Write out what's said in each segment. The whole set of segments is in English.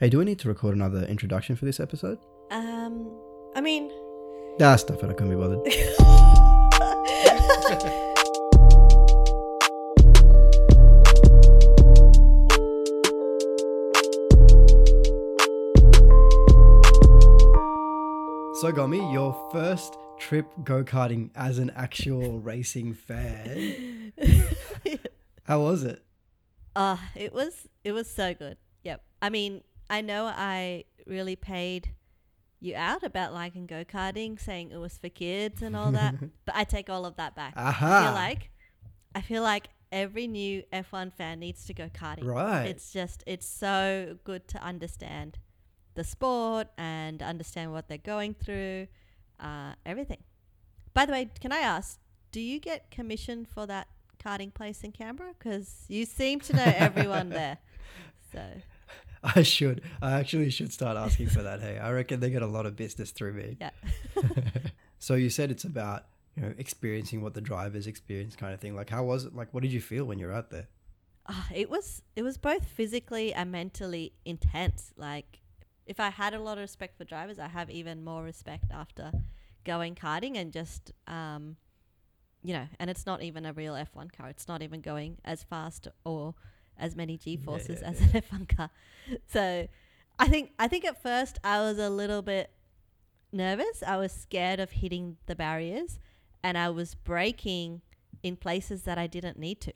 Hey, do we need to record another introduction for this episode? Um, I mean, Ah, stuff it. I couldn't be bothered. So, Gomi, your first trip go karting as an actual racing fan. How was it? uh, it was it was so good. Yep. I mean, I know I really paid you out about liking go karting, saying it was for kids and all that, but I take all of that back. I feel like I feel like every new F1 fan needs to go karting. Right. It's just it's so good to understand the sport and understand what they're going through, uh, everything. By the way, can I ask, do you get commission for that karting place in Canberra? Because you seem to know everyone there. So I should. I actually should start asking for that. Hey, I reckon they get a lot of business through me. yeah, So you said it's about you know experiencing what the drivers experience, kind of thing. Like, how was it? Like, what did you feel when you're out there? Ah, it was it was both physically and mentally intense. Like if I had a lot of respect for drivers, I have even more respect after going karting and just um, you know, and it's not even a real F1 car. It's not even going as fast or as many G forces yeah, as an F1 car. So I think I think at first I was a little bit nervous. I was scared of hitting the barriers and I was braking in places that I didn't need to.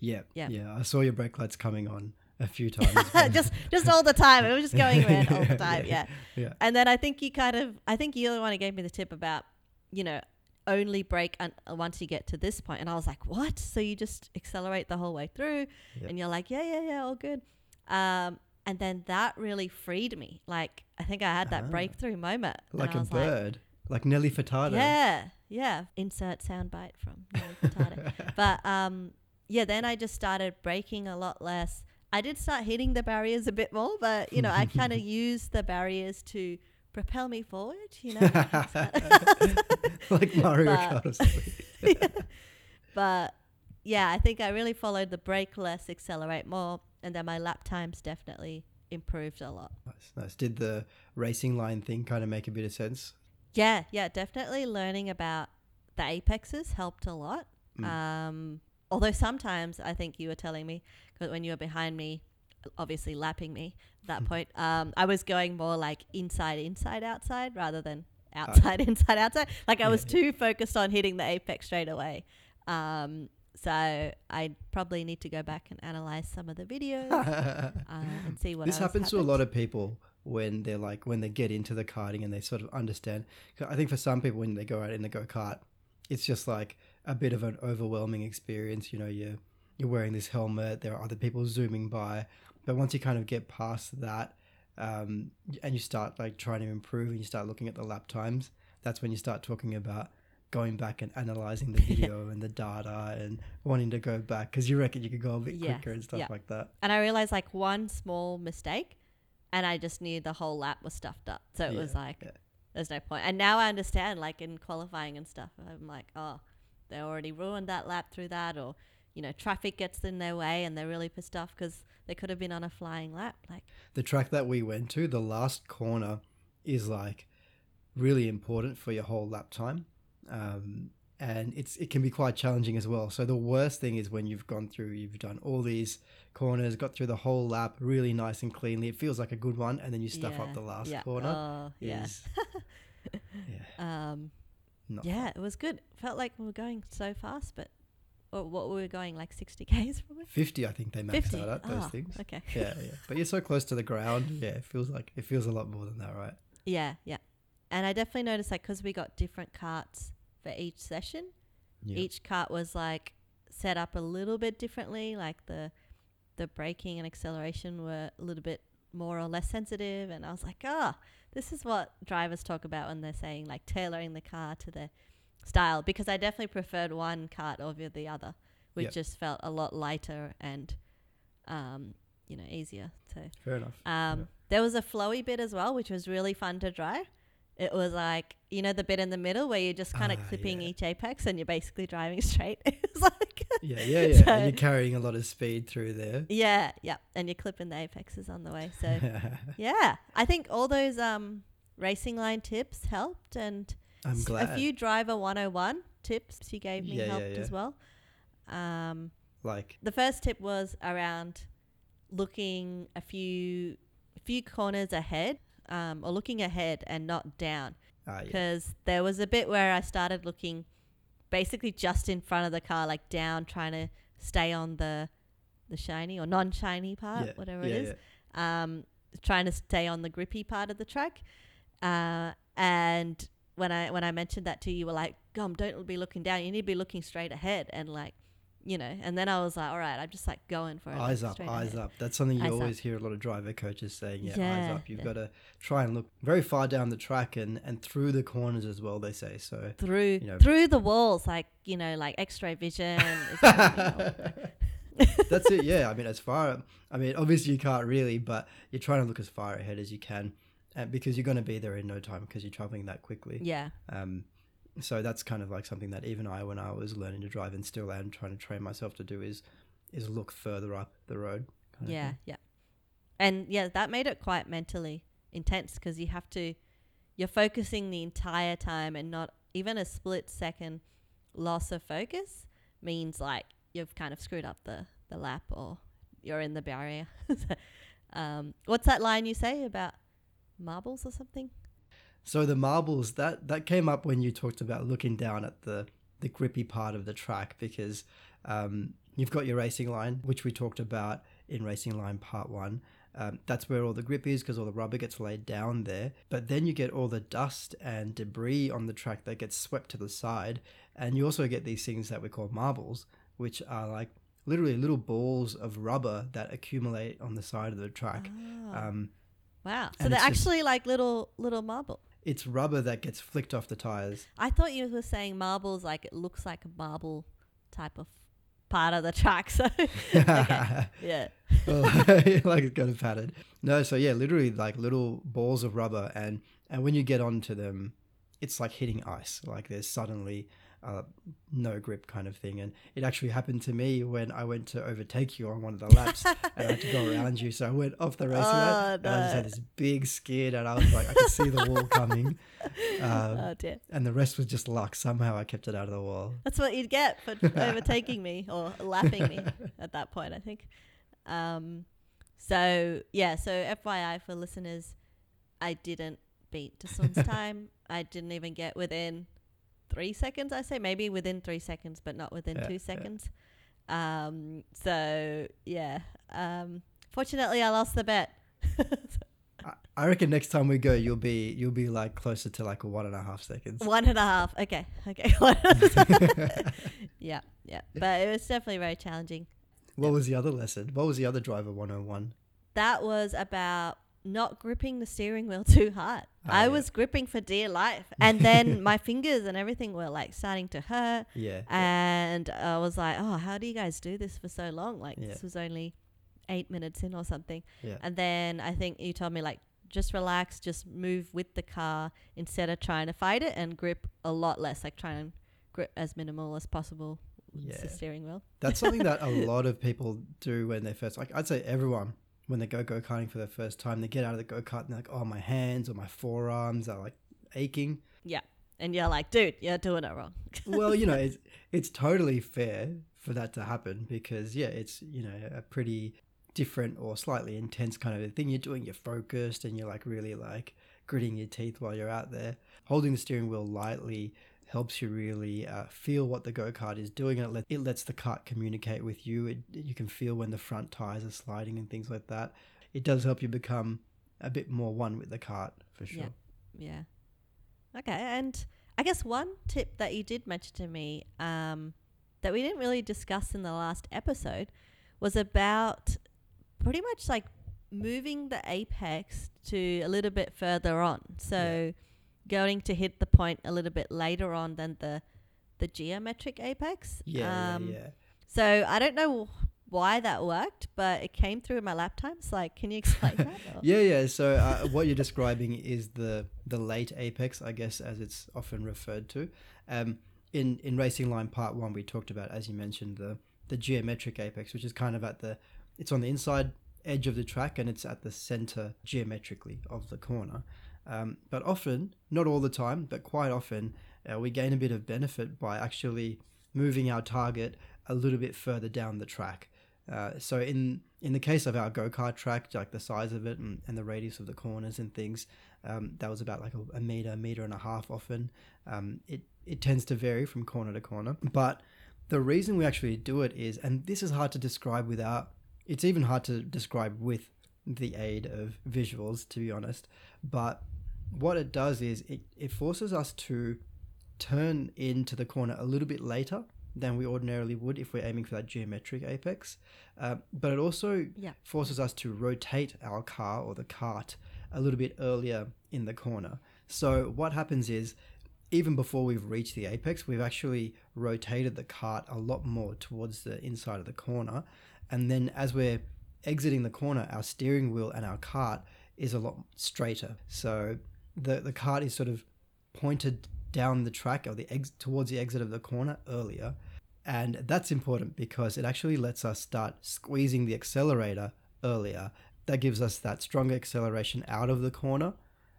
Yeah, Yeah. yeah. I saw your brake lights coming on a few times. just just all the time. It was just going red all the time. Yeah. yeah. And then I think you kind of, I think you're the one who gave me the tip about, you know, only break un- once you get to this point. And I was like, what? So you just accelerate the whole way through, Yep. and you're like, yeah, yeah, yeah, all good. Um, and then that really freed me. Like I think I had that Ah. breakthrough moment. Like a bird, like, Nelly Furtado. yeah, yeah. Insert soundbite from Nelly Furtado. but um, yeah, then I just started breaking a lot less. I did start hitting the barriers a bit more, but you know, I kind of used the barriers to propel me forward. You know, like Mario But- Kart or but yeah, I think I really followed the brake less, accelerate more, and then my lap times definitely improved a lot. Nice, nice. Did the racing line thing kind of make a bit of sense? Yeah, yeah, definitely learning about the apexes helped a lot. Mm. Um, although sometimes I think you were telling me 'cause when you were behind me, obviously lapping me at that point, um, I was going more like inside, inside, outside rather than outside, inside, outside. Like I Yeah, was too focused on hitting the apex straight away. Um, so I probably need to go back and analyze some of the videos uh, and see what this happens to a lot of people when they're like when they get into the karting and they sort of understand. i think for some people when they go out in the go-kart it's just like a bit of an overwhelming experience you know you're you're wearing this helmet there are other people zooming by but once you kind of get past that um, and you start like trying to improve and you start looking at the lap times that's when you start talking about going back and analyzing the video and the data and wanting to go back because you reckon you could go a bit Yes, quicker and stuff yeah. like that And I realized like one small mistake, and I just knew the whole lap was stuffed up. So it Yeah, was like, yeah. there's no point. And now I understand, like in qualifying and stuff, I'm like, oh, they already ruined that lap through that, or you know, traffic gets in their way, and they're really pissed off because they could have been on a flying lap. Like, the track that we went to, the last corner is like really important for your whole lap time. Um, and it's it can be quite challenging as well. So the worst thing is when you've gone through, you've done all these corners, got through the whole lap really nice and cleanly. It feels like a good one, and then you stuff up the last yeah, corner. Oh, yeah. Yeah, Um, not yeah, it was good. Felt like we were going so fast, but or what we were going like 60 k's probably. fifty. I think they maxed 50. out at those Ah, things. Okay. Yeah, yeah. But you're so close to the ground. Yeah, it feels like it feels a lot more than that, right? Yeah, yeah. And I definitely noticed like because we got different carts for each session, Yeah. each cart was like set up a little bit differently. Like the the braking and acceleration were a little bit more or less sensitive, and I was like, oh this is what drivers talk about when they're saying like tailoring the car to their style. Because I definitely preferred one cart over the other, which Yep. just felt a lot lighter and um, you know easier. So Fair enough. um, There was a flowy bit as well, which was really fun to drive. It was like you know the bit in the middle where you're just kind of Ah, clipping yeah. each apex and you're basically driving straight. it was like Yeah, yeah, yeah. So- and you're carrying a lot of speed through there. yeah, yeah, and you're clipping the apexes on the way. So yeah, I think all those um racing line tips helped, and I'm glad. a few driver 101 tips you gave me Yeah, yeah, helped yeah. as well. Um, like, the first tip was around looking a few a few corners ahead, um, or looking ahead and not down, ah, yeah. because there was a bit where I started looking basically just in front of the car, like down, trying to stay on the the shiny or non-shiny part, yeah, whatever yeah, it is um, trying to stay on the grippy part of the track. Uh, and when I when I mentioned that to you, you were like, "Gom, don't be looking down. You need to be looking straight ahead." And like, you know. And then I was like, "All right, I'm just like going for it." Eyes like, up, eyes ahead. up. That's something you Eyes always hear a lot of driver coaches saying. Yeah, eyes up. You've yeah. got to try and look very far down the track and, and through the corners as well. They say so. through you know- through the walls, like you know, like X-ray vision. is like, you know, That's it. Yeah. I mean, as far. I mean, obviously you can't really, but you're trying to look as far ahead as you can, and because you're going to be there in no time because you're traveling that quickly. yeah, Um, so that's kind of like something that even I, when I was learning to drive and still am trying to train myself to do, is is look further up the road. yeah, yeah. And yeah, that made it quite mentally intense because you have to, you're focusing the entire time and not even a split second loss of focus means like you've kind of screwed up the, the lap or you're in the barrier. um, what's that line you say about marbles or something? So the marbles that that came up when you talked about looking down at the the grippy part of the track because um, you've got your racing line, which we talked about in racing line part one. Um, that's where all the grip is because all the rubber gets laid down there. But then you get all the dust and debris on the track that gets swept to the side, and you also get these things that we call marbles, which are like literally little balls of rubber that accumulate on the side of the track. Oh, Um, wow. So and they're it's just- actually like little little marble. it's rubber that gets flicked off the tires. I thought you were saying marbles like it looks like a marble type of part of the track. So yeah. Oh, like it's got a pattern. No, so yeah, literally like little balls of rubber, and and when you get onto them, it's like hitting ice. Like there's suddenly uh, no grip kind of thing, and it actually happened to me when I went to overtake you on one of the laps, and I had to go around you. So I went off the racing Oh, line, and I just had this big skid, and I was like, I could see the wall coming, um, oh dear. and the rest was just luck. Somehow I kept it out of the wall. That's what you'd get for overtaking me or lapping me at that point, I think. Um, so, yeah, so FYI for listeners, I didn't beat Dasun's time. I didn't even get within three seconds, I say. Maybe within three seconds, but not within Yeah, two yeah. seconds. Um, so, yeah. Um, fortunately, I lost the bet. I- reckon next time we go, you'll be you'll be like closer to like a one and a half seconds. One and a half. Okay. Okay. yeah. Yeah. But it was definitely very challenging. What was the other lesson? What was the other driver 101? that was about not gripping the steering wheel too hard. Ah, I yeah. was gripping for dear life. And then my fingers and everything were like starting to hurt. Yeah. And I was like, oh, how do you guys do this for so long? Like, Yeah. this was only eight minutes in or something. Yeah. And then I think you told me, like, just relax, just move with the car instead of trying to fight it and grip a lot less, like try and grip as minimal as possible with Yeah. the steering wheel. That's something that a lot of people do when they first like I'd say everyone when they go go karting for the first time, they get out of the go kart and they're like, Oh my hands or my forearms are like aching. Yeah. And you're like, dude, you're doing it wrong. well, you know, it's it's totally fair for that to happen because yeah, it's you know a pretty different or slightly intense kind of a thing you're doing. You're focused and you're like really like gritting your teeth while you're out there. Holding the steering wheel lightly helps you really uh, feel what the go kart is doing, and it, let, it lets the kart communicate with you. It, you can feel when the front tires are sliding and things like that. It does help you become a bit more one with the kart for sure. Yeah. Yeah. Okay. And I guess one tip that you did mention to me um, that we didn't really discuss in the last episode was about pretty much like moving the apex to a little bit further on. So going to hit the point a little bit later on than the the geometric apex. Yeah, Um, yeah, yeah. So I don't know why that worked, but it came through in my lap times. Like, can you explain that? Yeah, yeah. So uh, what you're describing is the the late apex, I guess, as it's often referred to. Um, in in Racing Line Part One, we talked about, as you mentioned, the the geometric apex, which is kind of at the it's on the inside edge of the track and it's at the center geometrically of the corner. Um, but often, not all the time, but quite often, uh, we gain a bit of benefit by actually moving our target a little bit further down the track. Uh, so in in the case of our go kart track, like the size of it and, and the radius of the corners and things, um, that was about like a, a, meter, meter and a half. Often, um, it it tends to vary from corner to corner. But the reason we actually do it is, and this is hard to describe without. It's even hard to describe with the aid of visuals, to be honest. But what it does is it, it forces us to turn into the corner a little bit later than we ordinarily would if we're aiming for that geometric apex. Uh, but it also Yeah. forces us to rotate our car or the cart a little bit earlier in the corner. So what happens is, even before we've reached the apex, we've actually rotated the cart a lot more towards the inside of the corner. And then as we're exiting the corner, our steering wheel and our cart is a lot straighter. So the, the cart is sort of pointed down the track or the ex- towards the exit of the corner earlier. And that's important because it actually lets us start squeezing the accelerator earlier. That gives us that stronger acceleration out of the corner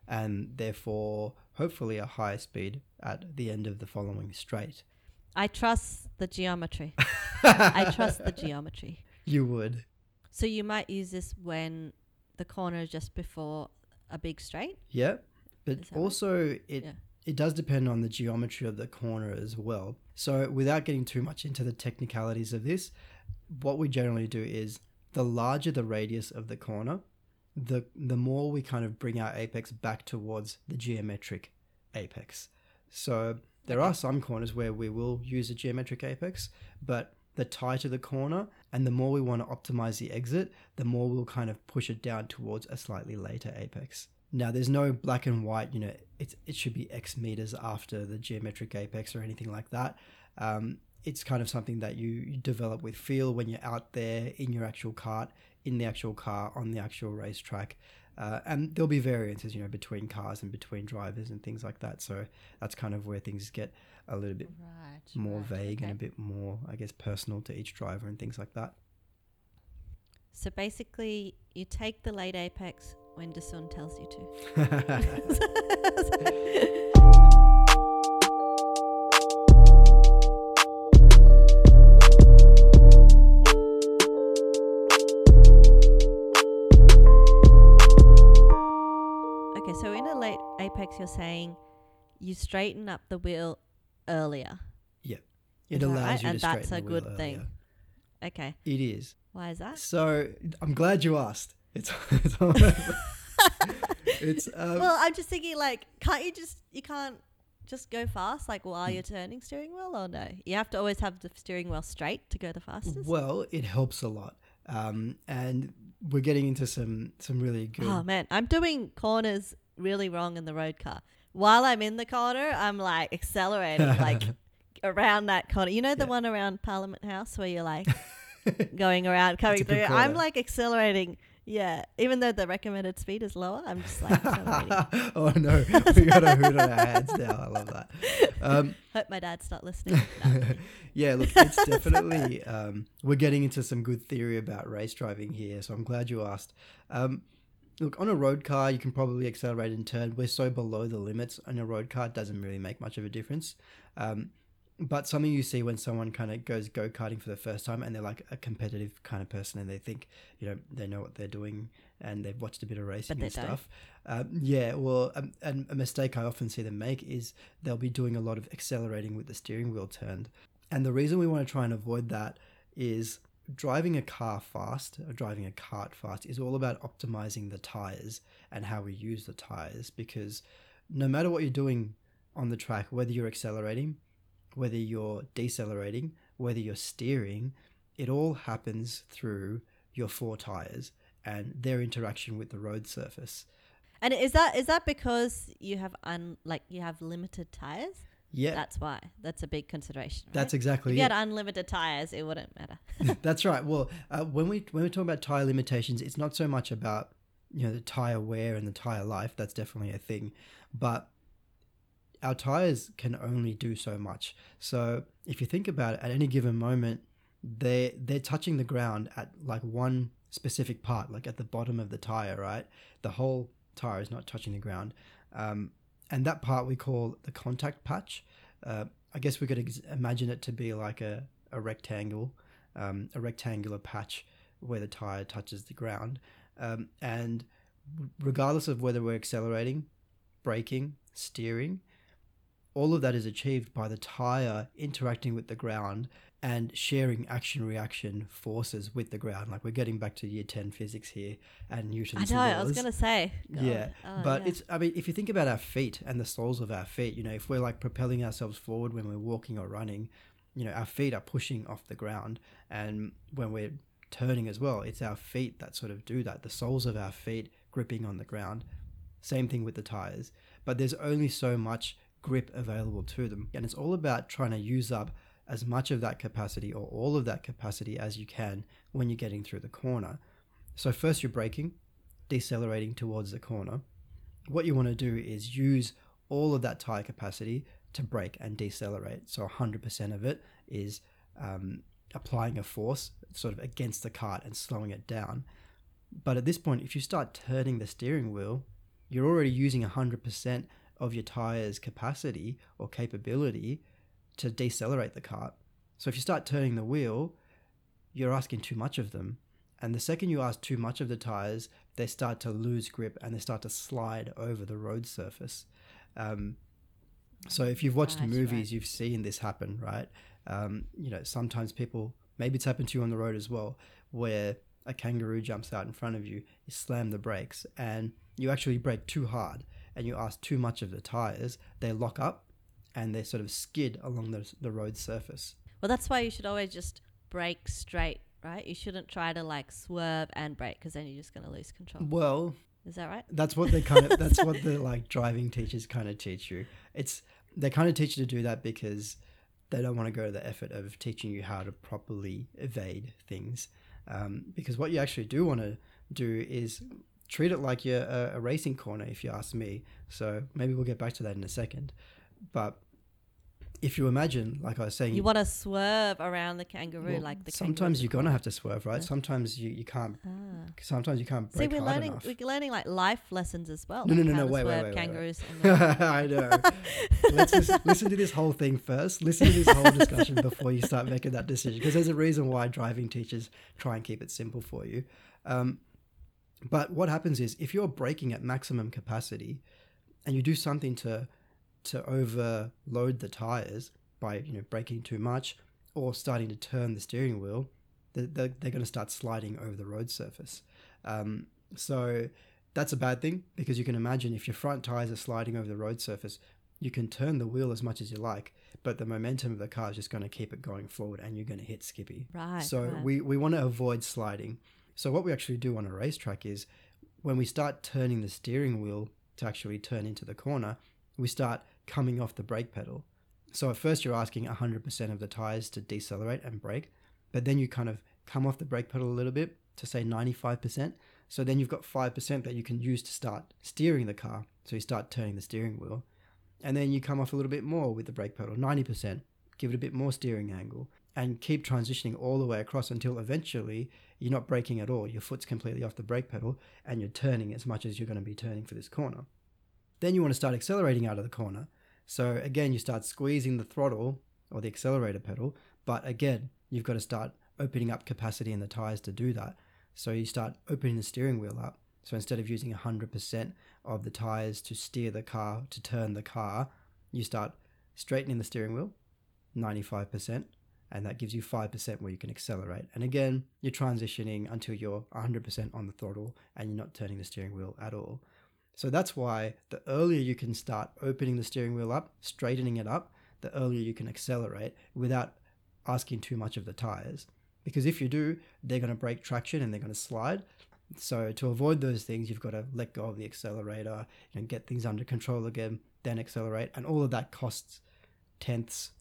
and therefore hopefully a higher speed at the end of the following straight. I trust the geometry. I trust the geometry. You would. So you might use this when the corner is just before a big straight. Yeah. But that right? also it Yeah. it does depend on the geometry of the corner as well. So without getting too much into the technicalities of this, what we generally do is the larger the radius of the corner, the the more we kind of bring our apex back towards the geometric apex. So there are some corners where we will use a geometric apex, but the tighter the corner and the more we want to optimize the exit, the more we'll kind of push it down towards a slightly later apex. Now, there's no black and white, you know, it's, it should be X meters after the geometric apex or anything like that. Um, it's kind of something that you, you develop with feel when you're out there in your actual cart, in the actual car, on the actual racetrack. Uh, and there'll be variances, you know, between cars and between drivers and things like that. So that's kind of where things get a little bit Right. more right, vague and a bit more, I guess, personal to each driver and things like that. So basically, you take the late apex when the sun tells you to. Okay, so in a late apex, you're saying you straighten up the wheel earlier. it Is that allows right? you And to that's straighten a the wheel good thing. earlier. Okay, It is. why is that? So I'm glad you asked. It's it's it's um, well, I'm just thinking, like, can't you just you can't just go fast, like while you're turning steering wheel, or no? You have to always have the steering wheel straight to go the fastest. well, it helps a lot. Um, and we're getting into some some really good. Oh man, I'm doing corners really wrong in the road car. While I'm in the corner, I'm like accelerating, like around that corner. You know the Yeah. one around Parliament House where you're like going around, coming through. I'm like accelerating. Yeah, even though the recommended speed is lower, I'm just like oh no, we got a hoot on our hands now. I love that. Um, Hope my dad's not listening. No, yeah, look, it's definitely um, we're getting into some good theory about race driving here. So I'm glad you asked. Um, look, on a road car, you can probably accelerate and turn. We're so below the limits on a road car; it doesn't really make much of a difference. Um, but something you see when someone kind of goes go karting for the first time and they're like a competitive kind of person and they think you know they know what they're doing and they've watched a bit of racing and stuff. Um, yeah, well, um, and a mistake I often see them make is they'll be doing a lot of accelerating with the steering wheel turned. And the reason we want to try and avoid that is driving a car fast or driving a cart fast is all about optimizing the tires and how we use the tires because no matter what you're doing on the track, whether you're accelerating, whether you're decelerating, whether you're steering, it all happens through your four tires and their interaction with the road surface. And is that is that because you have un like you have limited tires? Yeah, That's why. That's a big consideration. Right? that's exactly if you it. had unlimited tires, it wouldn't matter. That's right. Well, uh, when we when we talk about tire limitations, it's not so much about you know the tire wear and the tire life. That's definitely a thing, but our tires can only do so much. So if you think about it, at any given moment, they they're touching the ground at like one specific part, like at the bottom of the tire, right? The whole tire is not touching the ground, um, and that part we call the contact patch. Uh, I guess we could ex- imagine it to be like a a rectangle, um, a rectangular patch where the tire touches the ground, um, and regardless of whether we're accelerating, braking, steering, all of that is achieved by the tire interacting with the ground and sharing action reaction forces with the ground. Like we're getting back to year 10 physics here and Newton's I know. I was going to say. God. Yeah, Oh, but yeah. it's, I mean, if you think about our feet and the soles of our feet, you know, if we're like propelling ourselves forward when we're walking or running, you know, our feet are pushing off the ground. And when we're turning as well, it's our feet that sort of do that. The soles of our feet gripping on the ground. Same thing with the tires. But there's only so much grip available to them. And it's all about trying to use up as much of that capacity or all of that capacity as you can when you're getting through the corner. So, first you're braking, decelerating towards the corner. What you want to do is use all of that tire capacity to brake and decelerate. So, 100% of it is um, applying a force sort of against the cart and slowing it down. But at this point, if you start turning the steering wheel, you're already using 100% of your tire's capacity or capability to decelerate the cart. So if you start turning the wheel, you're asking too much of them. And the second you ask too much of the tires, they start to lose grip and they start to slide over the road surface. Um, so if you've watched movies, right. you've seen this happen, right? Um, you know, sometimes people, maybe it's happened to you on the road as well, where a kangaroo jumps out in front of you, you slam the brakes, and you actually brake too hard, and you ask too much of the tires, they lock up, and they sort of skid along the, the road surface. Well, that's why you should always just brake straight, right? You shouldn't try to like swerve and brake because then you're just going to lose control. Well, Is that right? that's what they kind of that's what the like driving teachers kind of teach you it's they kind of teach you to do that because they don't want to go to the effort of teaching you how to properly evade things um, because what you actually do want to do is treat it like you're a, a racing corner if you ask me so maybe we'll get back to that in a second but if you imagine like i was saying You want to swerve around the kangaroo well, like the sometimes you're gonna have to swerve right Yeah. sometimes you, you can't Ah. sometimes you can't Break See, we're learning enough we're learning like life lessons as well. No, no, like no, no, to wait, wait, wait, wait, wait. kangaroos. I know. Let's listen, listen to this whole thing first. Listen to this whole discussion before you start making that decision, because there's a reason why driving teachers try and keep it simple for you. Um, but what happens is if you're braking at maximum capacity, and you do something to to overload the tires by you know braking too much or starting to turn the steering wheel, they're, they're, they're going to start sliding over the road surface. Um, so that's a bad thing because you can imagine if your front tires are sliding over the road surface, you can turn the wheel as much as you like, but the momentum of the car is just going to keep it going forward and you're going to hit Skippy. Right. so right. we, we want to avoid sliding. So what we actually do on a racetrack is when we start turning the steering wheel to actually turn into the corner, we start coming off the brake pedal. So at first you're asking 100% of the tires to decelerate and brake, but then you kind of come off the brake pedal a little bit to say 95%. So then you've got 5% that you can use to start steering the car. So you start turning the steering wheel. And then you come off a little bit more with the brake pedal, 90%. Give it a bit more steering angle and keep transitioning all the way across until eventually you're not braking at all. Your foot's completely off the brake pedal and you're turning as much as you're going to be turning for this corner. Then you want to start accelerating out of the corner. So again, you start squeezing the throttle or the accelerator pedal, but again, you've got to start opening up capacity in the tires to do that. So you start opening the steering wheel up. So instead of using 100% of the tires to steer the car, to turn the car, you start straightening the steering wheel, 95%, and that gives you 5% where you can accelerate. And again, you're transitioning until you're 100% on the throttle and you're not turning the steering wheel at all. So that's why the earlier you can start opening the steering wheel up, straightening it up, the earlier you can accelerate without asking too much of the tires. Because if you do, they're going to break traction and they're going to slide. So to avoid those things, you've got to let go of the accelerator and get things under control again, then accelerate, and all of that costs tenths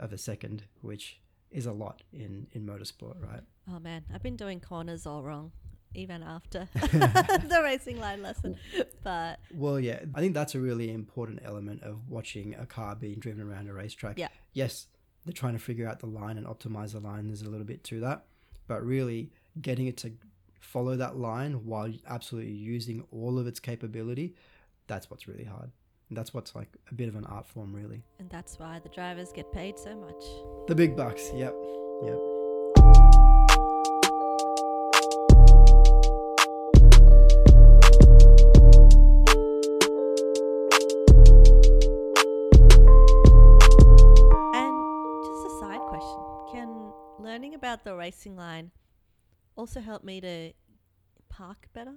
of a second, which is a lot in in motorsport, right? Oh man, I've been doing corners all wrong, even after the racing line lesson. But Well, yeah, I think that's a really important element of watching a car being driven around a racetrack. Yeah. Yes, they're trying to figure out the line and optimize the line. There's a little bit to that, but really getting it to follow that line while absolutely using all of its capability, that's what's really hard. And that's what's like a bit of an art form, really. And that's why the drivers get paid so much. The big bucks. Yep. Yep. And just a side question Can learning about the racing line also help me to park better?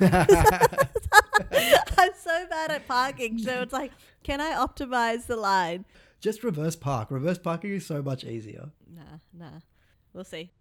I'm so bad at parking. So it's like, can I optimize the line? Just reverse park. Reverse parking is so much easier. Nah, nah. We'll see.